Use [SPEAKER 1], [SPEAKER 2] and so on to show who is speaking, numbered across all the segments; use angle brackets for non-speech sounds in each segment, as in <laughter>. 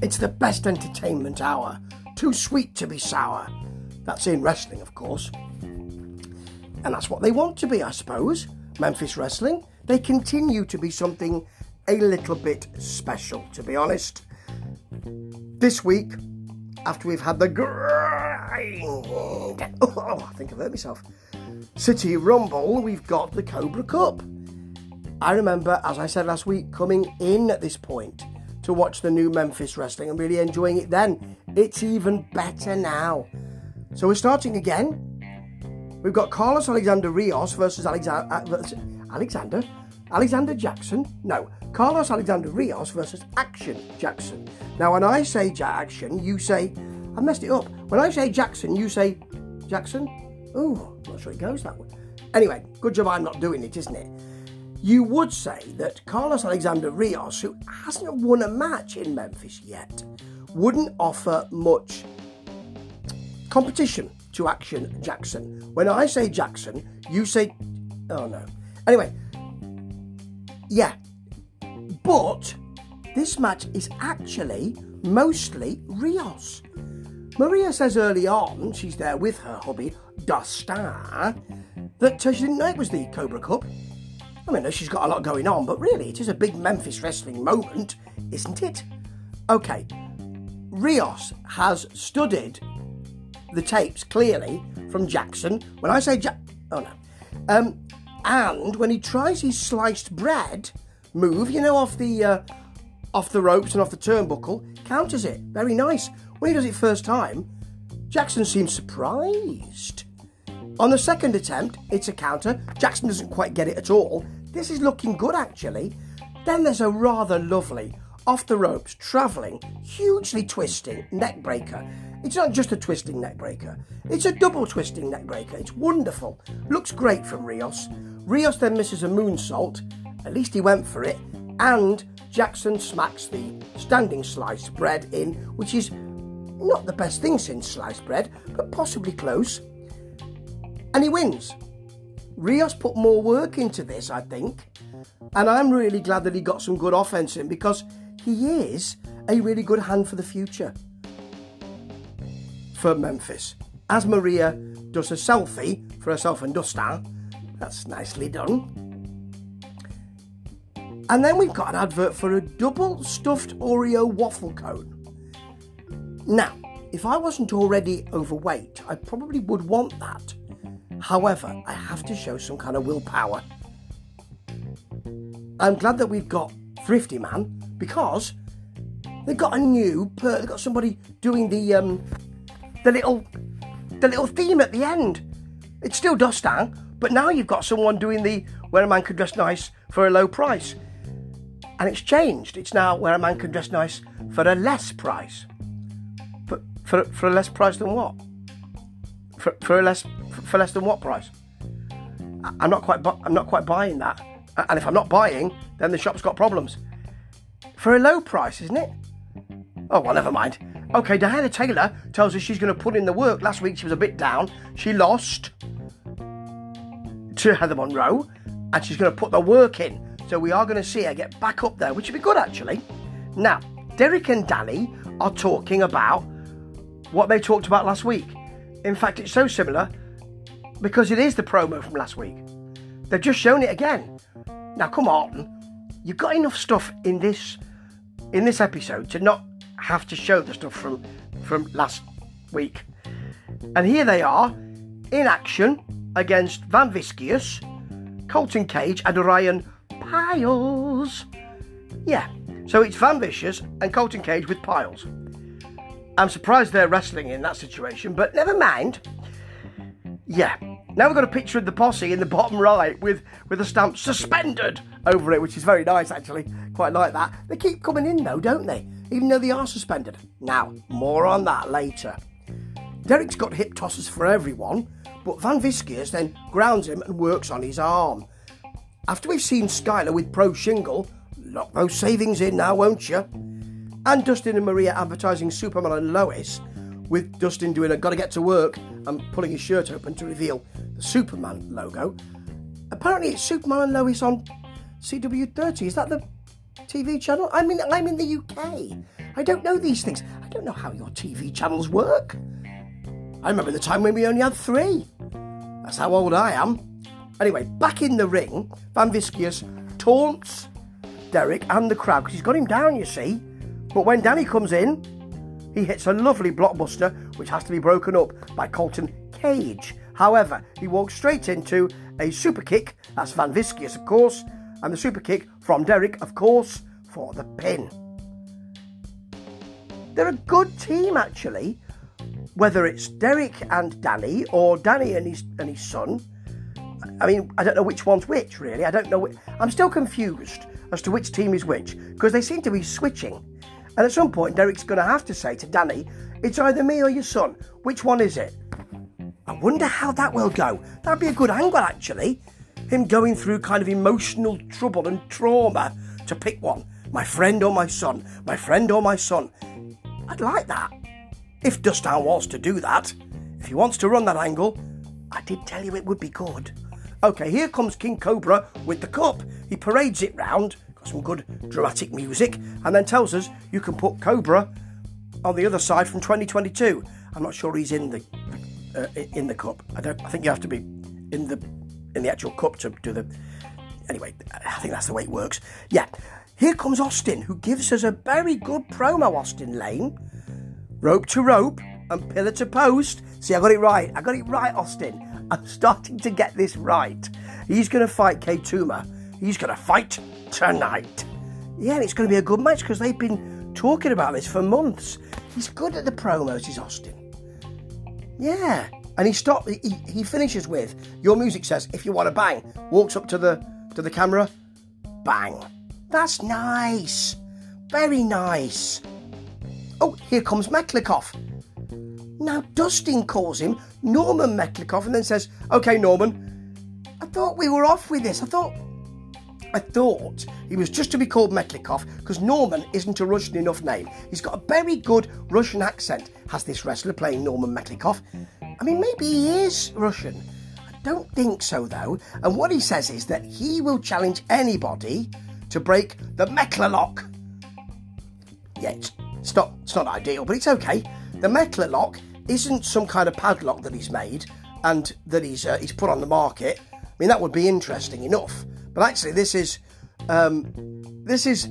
[SPEAKER 1] It's the best entertainment hour. Too sweet to be sour. That's in wrestling, of course. And that's what they want to be, I suppose. Memphis Wrestling. They continue to be something a little bit special, to be honest. This week, after we've had the grind, <laughs> oh, I think I've hurt myself. City Rumble, we've got the Cobra Cup. I remember, as I said last week, coming in at this point to watch the new Memphis Wrestling and really enjoying it then. It's even better now. So we're starting again. We've got Carlos Alexander Rios versus Alexander. Uh, Alexander? Jackson? No, Carlos Alexander Rios versus Action Jackson. Now, when I say Action, you say. I messed it up. When I say Jackson, you say Jackson? Oh, not sure it goes that way. Anyway, good job I'm not doing it, isn't it? You would say that Carlos Alexander Rios, who hasn't won a match in Memphis yet, wouldn't offer much competition to Action Jackson. When I say Jackson, you say. Oh no. Anyway, yeah. But this match is actually mostly Rios. Maria says early on, she's there with her hubby, Dustin, that uh, she didn't know it was the Cobra Cup. I mean, she's got a lot going on, but really, it is a big Memphis wrestling moment, isn't it? Okay, Rios has studied the tapes clearly from Jackson. When I say Jack, oh no, um, and when he tries his sliced bread move, you know, off the uh, off the ropes and off the turnbuckle, counters it. Very nice. When he does it first time, Jackson seems surprised. On the second attempt, it's a counter. Jackson doesn't quite get it at all. This is looking good actually. Then there's a rather lovely off the ropes, travelling, hugely twisting neck breaker. It's not just a twisting neck breaker, it's a double twisting neck breaker. It's wonderful. Looks great from Rios. Rios then misses a moonsault, at least he went for it, and Jackson smacks the standing sliced bread in, which is not the best thing since sliced bread, but possibly close. And he wins. Rios put more work into this, I think, and I'm really glad that he got some good offense in because he is a really good hand for the future for Memphis. As Maria does a selfie for herself and Dustin, that's nicely done. And then we've got an advert for a double stuffed Oreo waffle cone. Now, if I wasn't already overweight, I probably would want that. However, I have to show some kind of willpower. I'm glad that we've got Thrifty Man because they've got a new, per- they've got somebody doing the um, the little the little theme at the end. It's still Dustin, but now you've got someone doing the where a man can dress nice for a low price. And it's changed. It's now where a man can dress nice for a less price. For, for, for a less price than what? For, for less for less than what price? I'm not quite I'm not quite buying that. And if I'm not buying, then the shop's got problems. For a low price, isn't it? Oh well, never mind. Okay, Diana Taylor tells us she's going to put in the work. Last week she was a bit down. She lost to Heather Monroe, and she's going to put the work in. So we are going to see her get back up there, which would be good actually. Now, Derek and Danny are talking about what they talked about last week. In fact, it's so similar because it is the promo from last week. They've just shown it again. Now, come on, you've got enough stuff in this in this episode to not have to show the stuff from from last week. And here they are in action against Van Vicious, Colton Cage, and Orion Piles. Yeah, so it's Van Vicious and Colton Cage with Piles. I'm surprised they're wrestling in that situation, but never mind. Yeah, now we've got a picture of the posse in the bottom right with, with a stamp suspended over it, which is very nice actually. Quite like that. They keep coming in though, don't they? even though they are suspended. Now, more on that later. Derek's got hip tosses for everyone, but Van Vicious then grounds him and works on his arm. After we've seen Skylar with Pro Shingle, lock those savings in now, won't you? And Dustin and Maria advertising Superman and Lois, with Dustin doing a gotta get to work and pulling his shirt open to reveal the Superman logo. Apparently, it's Superman and Lois on CW30. Is that the TV channel. I mean, I'm in the UK. I don't know these things. I don't know how your TV channels work. I remember the time when we only had three. That's how old I am. Anyway, back in the ring, Van Vicious taunts Derek and the crowd because he's got him down, you see. But when Danny comes in, he hits a lovely blockbuster which has to be broken up by Colton Cage. However, he walks straight into a super kick, that's Van Vicious, of course, and the super kick from Derek, of course, for the pin. They're a good team, actually. Whether it's Derek and Danny or Danny and his and his son, I mean, I don't know which one's which, really. I don't know. Which, I'm still confused as to which team is which because they seem to be switching. And at some point, Derek's going to have to say to Danny, "It's either me or your son. Which one is it?" I wonder how that will go. That'd be a good angle, actually. Him going through kind of emotional trouble and trauma to pick one. My friend or my son. My friend or my son. I'd like that. If Dustin wants to do that, if he wants to run that angle, I did tell you it would be good. Okay, here comes King Cobra with the cup. He parades it round, some good dramatic music, and then tells us you can put Cobra on the other side from 2022. I'm not sure he's in the uh, in the cup. I don't. I think you have to be in the in the actual cup to do the. Anyway, I think that's the way it works. Yeah, here comes Austin, who gives us a very good promo. Austin Lane, rope to rope and pillar to post. See, I got it right. I got it right, Austin. I'm starting to get this right. He's going to fight K Tuma. He's going to fight tonight. Yeah, it's going to be a good match because they've been talking about this for months. He's good at the promos, is Austin. Yeah. And he stopped. He, he finishes with your music says if you want to bang. Walks up to the to the camera, bang. That's nice. Very nice. Oh, here comes Metlikoff. Now Dustin calls him Norman Metlikoff and then says, "Okay, Norman, I thought we were off with this. I thought I thought he was just to be called Metlikoff because Norman isn't a Russian enough name. He's got a very good Russian accent, has this wrestler playing Norman Metlikoff. I mean, maybe he is Russian. I don't think so, though. And what he says is that he will challenge anybody to break the Mettler lock. Yeah, it's, it's, not, it's not ideal, but it's okay. The Mettler lock isn't some kind of padlock that he's made and that he's, uh, he's put on the market. I mean, that would be interesting enough. But actually, this is um, this is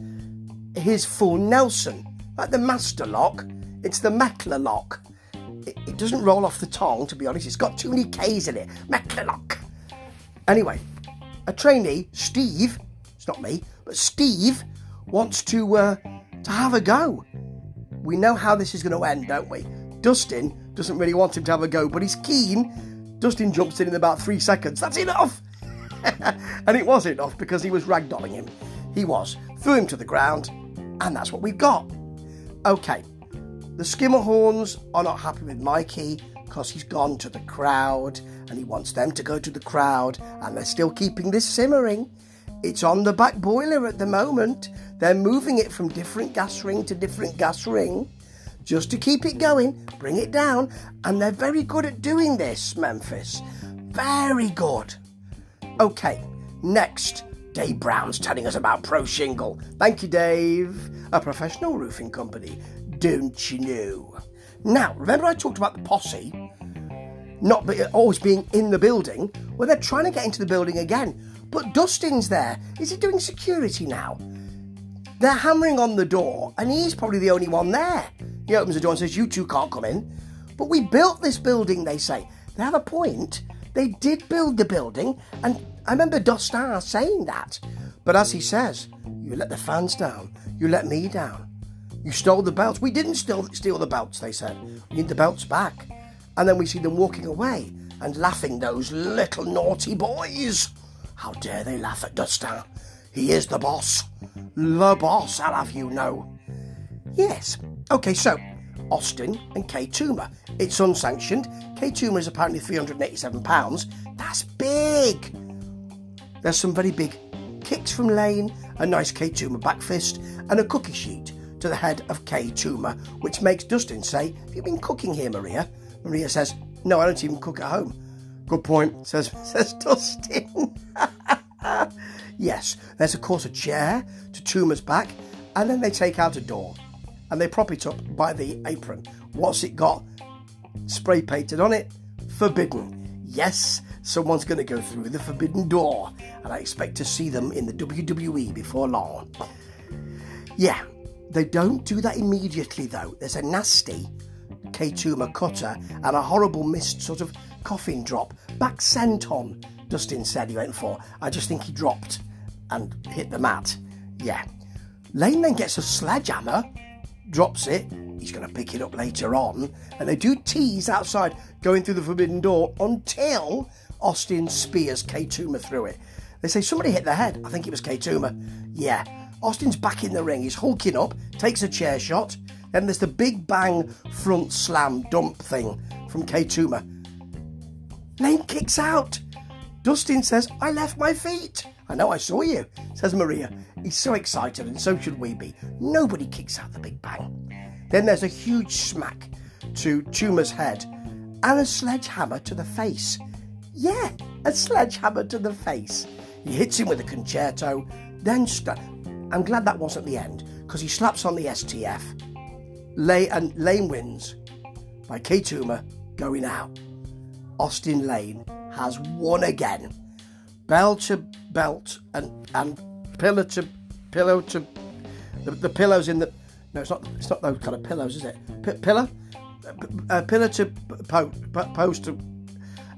[SPEAKER 1] his full Nelson, like the master lock. It's the Mettler lock. It, it, doesn't roll off the tongue, to be honest. It's got too many K's in it. Mettler lock. Anyway, a trainee, Steve. It's not me, but Steve wants to uh, to have a go. We know how this is going to end, don't we? Dustin doesn't really want him to have a go, but he's keen. Dustin jumps in in about three seconds. That's enough. <laughs> and it was enough because he was ragdolling him. He was. Threw him to the ground, and that's what we've got. Okay, the Skimmerhorns are not happy with Mikey because he's gone to the crowd and he wants them to go to the crowd, and they're still keeping this simmering. It's on the back boiler at the moment. They're moving it from different gas ring to different gas ring just to keep it going, bring it down, and they're very good at doing this, Memphis. Very good. Okay, next, Dave Brown's telling us about Pro Shingle. Thank you, Dave. A professional roofing company, don't you know? Now, remember I talked about the posse not be, always being in the building? Well, they're trying to get into the building again. But Dustin's there. Is he doing security now? They're hammering on the door, and he's probably the only one there. He opens the door and says, You two can't come in. But we built this building, they say. They have a point. They did build the building, and I remember Dostar saying that. But as he says, you let the fans down, you let me down. You stole the belts. We didn't steal, steal the belts, they said. We need the belts back. And then we see them walking away and laughing, those little naughty boys. How dare they laugh at Dostar? He is the boss. The boss, I'll have you know. Yes. Okay, so Austin and K Tuma. It's unsanctioned. K Tuma is apparently £387. That's big. There's some very big kicks from Lane, a nice K Tuma back fist, and a cookie sheet to the head of K Tuma, which makes Dustin say, Have you been cooking here, Maria? Maria says, No, I don't even cook at home. Good point, <laughs> says, says Dustin. <laughs> yes, there's of course a chair to Tuma's back, and then they take out a door. And they prop it up by the apron. What's it got? Spray painted on it? Forbidden. Yes, someone's going to go through the forbidden door, and I expect to see them in the WWE before long. Yeah, they don't do that immediately though. There's a nasty K2 cutter and a horrible missed sort of coffin drop. Back senton, Dustin said he went for. I just think he dropped and hit the mat. Yeah. Lane then gets a sledgehammer, drops it. He's going to pick it up later on. And they do tease outside, going through the forbidden door until Austin spears K Tuma through it. They say somebody hit the head. I think it was K Tuma. Yeah. Austin's back in the ring. He's hulking up, takes a chair shot. Then there's the big bang front slam dump thing from K Tuma. Lane kicks out. Dustin says, I left my feet. I know I saw you, says Maria. He's so excited, and so should we be. Nobody kicks out the Big Bang. Then there's a huge smack to Tuma's head and a sledgehammer to the face. Yeah, a sledgehammer to the face. He hits him with a concerto, then st- I'm glad that wasn't the end because he slaps on the STF. Lay and Lane wins by K Tuma going out. Austin Lane has won again. Bell to belt and and pillar to pillow to the, the pillows in the no it's not it's not those kind of pillows is it? P- pillar uh, pillar to po- post to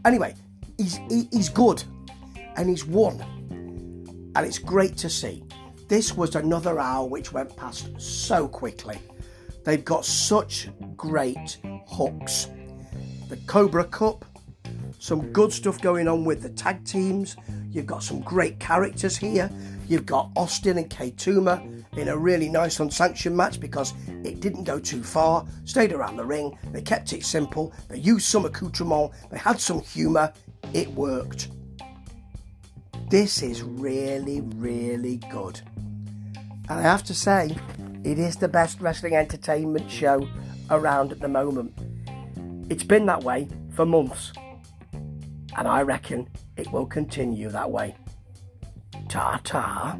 [SPEAKER 1] anyway he's he, he's good and he's won and it's great to see. This was another hour which went past so quickly. They've got such great hooks. The cobra cup some good stuff going on with the tag teams. You've got some great characters here. You've got Austin and K2 in a really nice unsanctioned match because it didn't go too far, stayed around the ring, they kept it simple, they used some accoutrement, they had some humour, it worked. This is really, really good. And I have to say, it is the best wrestling entertainment show around at the moment. It's been that way for months and I reckon it will continue that way. Ta ta.